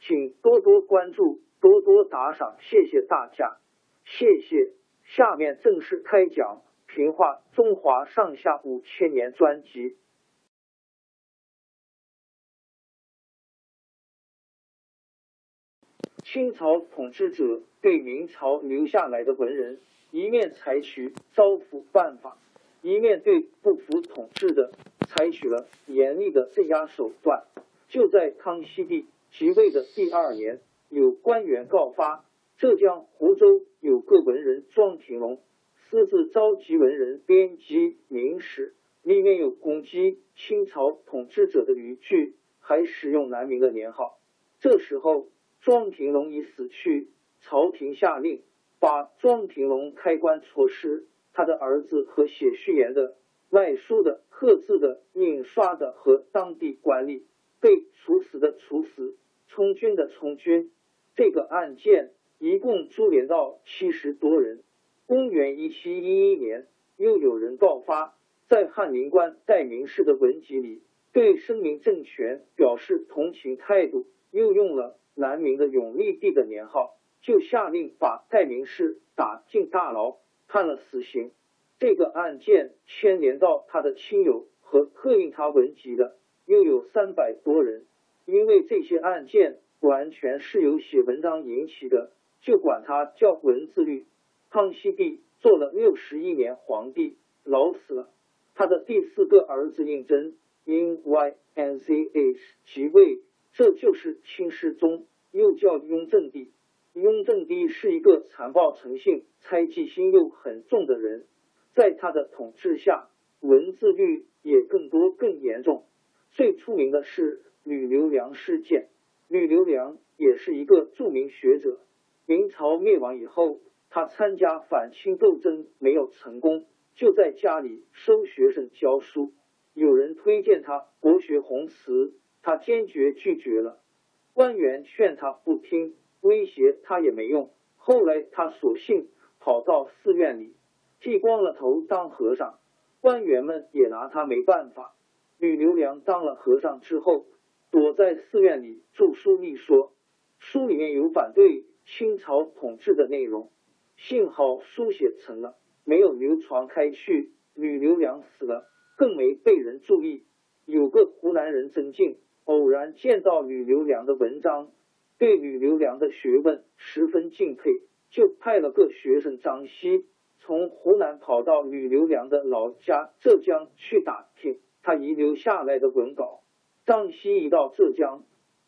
请多多关注，多多打赏，谢谢大家，谢谢。下面正式开讲《评话中华上下五千年》专辑。清朝统治者对明朝留下来的文人，一面采取招抚办法，一面对不服统治的采取了严厉的镇压手段。就在康熙帝。即位的第二年，有官员告发浙江湖州有个文人庄廷龙私自召集文人编辑《明史》，里面有攻击清朝统治者的语句，还使用南明的年号。这时候，庄廷龙已死去，朝廷下令把庄廷龙开棺戳尸，他的儿子和写序言的、外书的、刻字的、印刷的和当地官吏被处死的处死。充军的充军，这个案件一共株连到七十多人。公元一七一一年，又有人告发，在翰林官戴名士的文集里，对声明政权表示同情态度，又用了南明的永历帝的年号，就下令把戴名士打进大牢，判了死刑。这个案件牵连到他的亲友和刻印他文集的，又有三百多人。因为这些案件完全是由写文章引起的，就管他叫文字狱。康熙帝做了六十一年皇帝，老死了。他的第四个儿子胤禛因 Y N C H 即位，这就是清世宗，又叫雍正帝。雍正帝是一个残暴成性、猜忌心又很重的人，在他的统治下，文字狱也更多、更严重。最出名的是。吕留良事件，吕留良也是一个著名学者。明朝灭亡以后，他参加反清斗争没有成功，就在家里收学生教书。有人推荐他博学宏词，他坚决拒绝了。官员劝他不听，威胁他也没用。后来他索性跑到寺院里剃光了头当和尚，官员们也拿他没办法。吕留良当了和尚之后。躲在寺院里著书立说，书里面有反对清朝统治的内容，幸好书写成了，没有流传开去。吕留良死了，更没被人注意。有个湖南人曾静偶然见到吕留良的文章，对吕留良的学问十分敬佩，就派了个学生张希从湖南跑到吕留良的老家浙江去打听他遗留下来的文稿。张希一到浙江，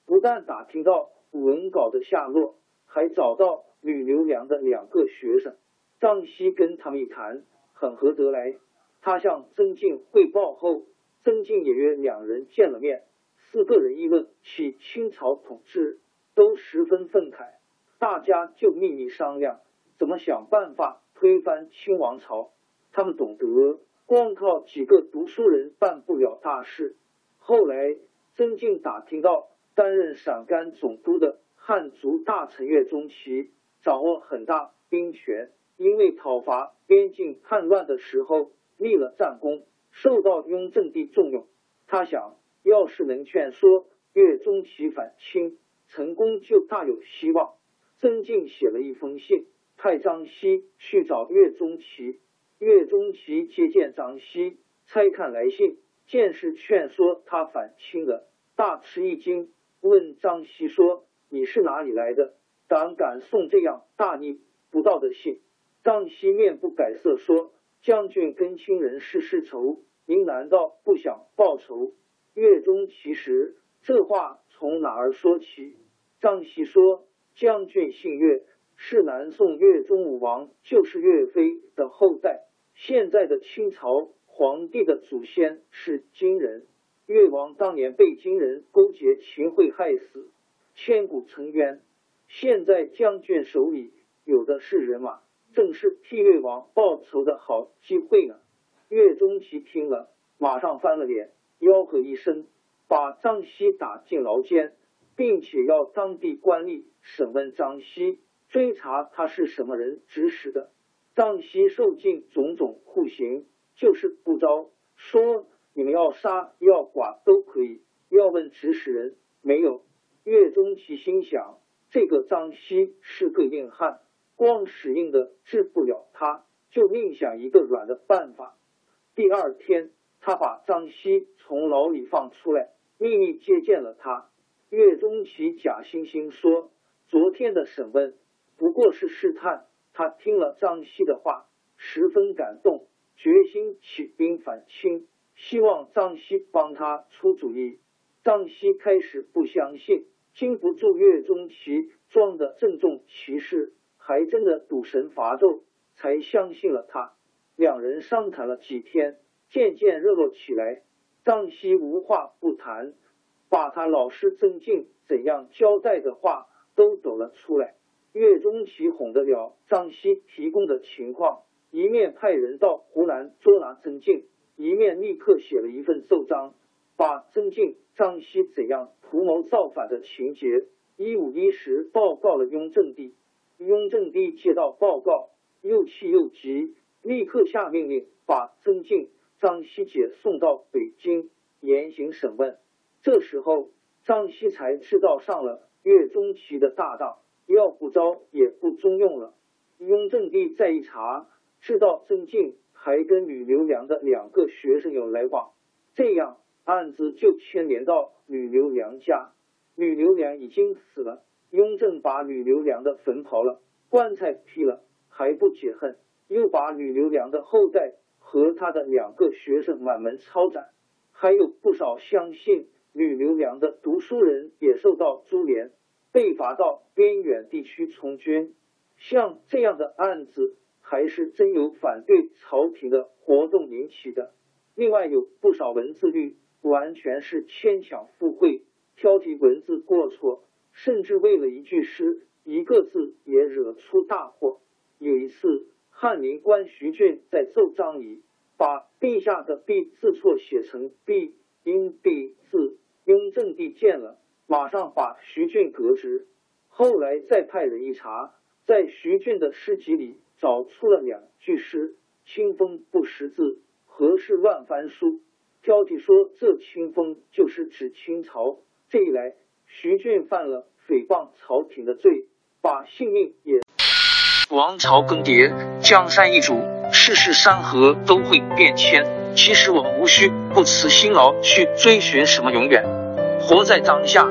不但打听到文稿的下落，还找到吕留良的两个学生。张希跟他们一谈，很合得来。他向曾静汇报后，曾静也约两人见了面。四个人议论起清朝统治，都十分愤慨。大家就秘密商量，怎么想办法推翻清王朝。他们懂得，光靠几个读书人办不了大事。后来。曾静打听到担任陕甘总督的汉族大臣岳钟琪掌握很大兵权，因为讨伐边境叛乱的时候立了战功，受到雍正帝重用。他想，要是能劝说岳钟琪反清，成功就大有希望。曾静写了一封信，派张熙去找岳钟琪。岳钟琪接见张熙，拆看来信，见是劝说他反清的，大吃一惊，问张熙说：“你是哪里来的？胆敢送这样大逆不道的信？”张熙面不改色说：“将军跟亲人是世仇，您难道不想报仇？”岳钟琪时，这话从哪儿说起？张熙说：“将军姓岳，是南宋岳中武王，就是岳飞的后代。”现在的清朝皇帝的祖先是金人，越王当年被金人勾结秦桧害死，千古沉冤。现在将军手里有的是人马，正是替越王报仇的好机会呢。岳钟琪听了，马上翻了脸，吆喝一声，把张熙打进牢监，并且要当地官吏审问张熙，追查他是什么人指使的。张熙受尽种种酷刑，就是不招。说你们要杀要剐都可以，要问指使人没有。岳钟琪心想，这个张熙是个硬汉，光使硬的治不了他，就另想一个软的办法。第二天，他把张熙从牢里放出来，秘密接见了他。岳钟琪假惺惺说，昨天的审问不过是试探。他听了张熙的话，十分感动，决心起兵反清，希望张熙帮他出主意。张熙开始不相信，经不住岳钟琪装的郑重其事，还真的赌神伐纣，才相信了他。两人商谈了几天，渐渐热络起来。张熙无话不谈，把他老师曾静怎样交代的话都抖了出来。岳钟琪哄得了张熙提供的情况，一面派人到湖南捉拿曾静，一面立刻写了一份奏章，把曾静、张熙怎样图谋造反的情节一五一十报告了雍正帝。雍正帝接到报告，又气又急，立刻下命令把曾静、张熙解送到北京严刑审问。这时候，张熙才知道上了岳钟琪的大当。要不招也不中用了。雍正帝再一查，知道曾静还跟吕留良的两个学生有来往，这样案子就牵连到吕留良家。吕留良已经死了，雍正把吕留良的坟刨了，棺材劈了，还不解恨，又把吕留良的后代和他的两个学生满门抄斩，还有不少相信吕留良的读书人也受到株连。被罚到边远地区从军，像这样的案子，还是真有反对朝廷的活动引起的。另外，有不少文字狱，完全是牵强附会，挑剔文字过错，甚至为了一句诗、一个字也惹出大祸。有一次，翰林官徐俊在奏章里把“陛下”的“陛”字错写成“陛”，因“陛”字，雍正帝见了。马上把徐俊革职。后来再派人一查，在徐俊的诗集里找出了两句诗：“清风不识字，何事乱翻书。”挑剔说这清风就是指清朝。这一来，徐俊犯了诽谤朝廷的罪，把性命也。王朝更迭，江山易主，世事山河都会变迁。其实我们无需不辞辛劳去追寻什么永远，活在当下。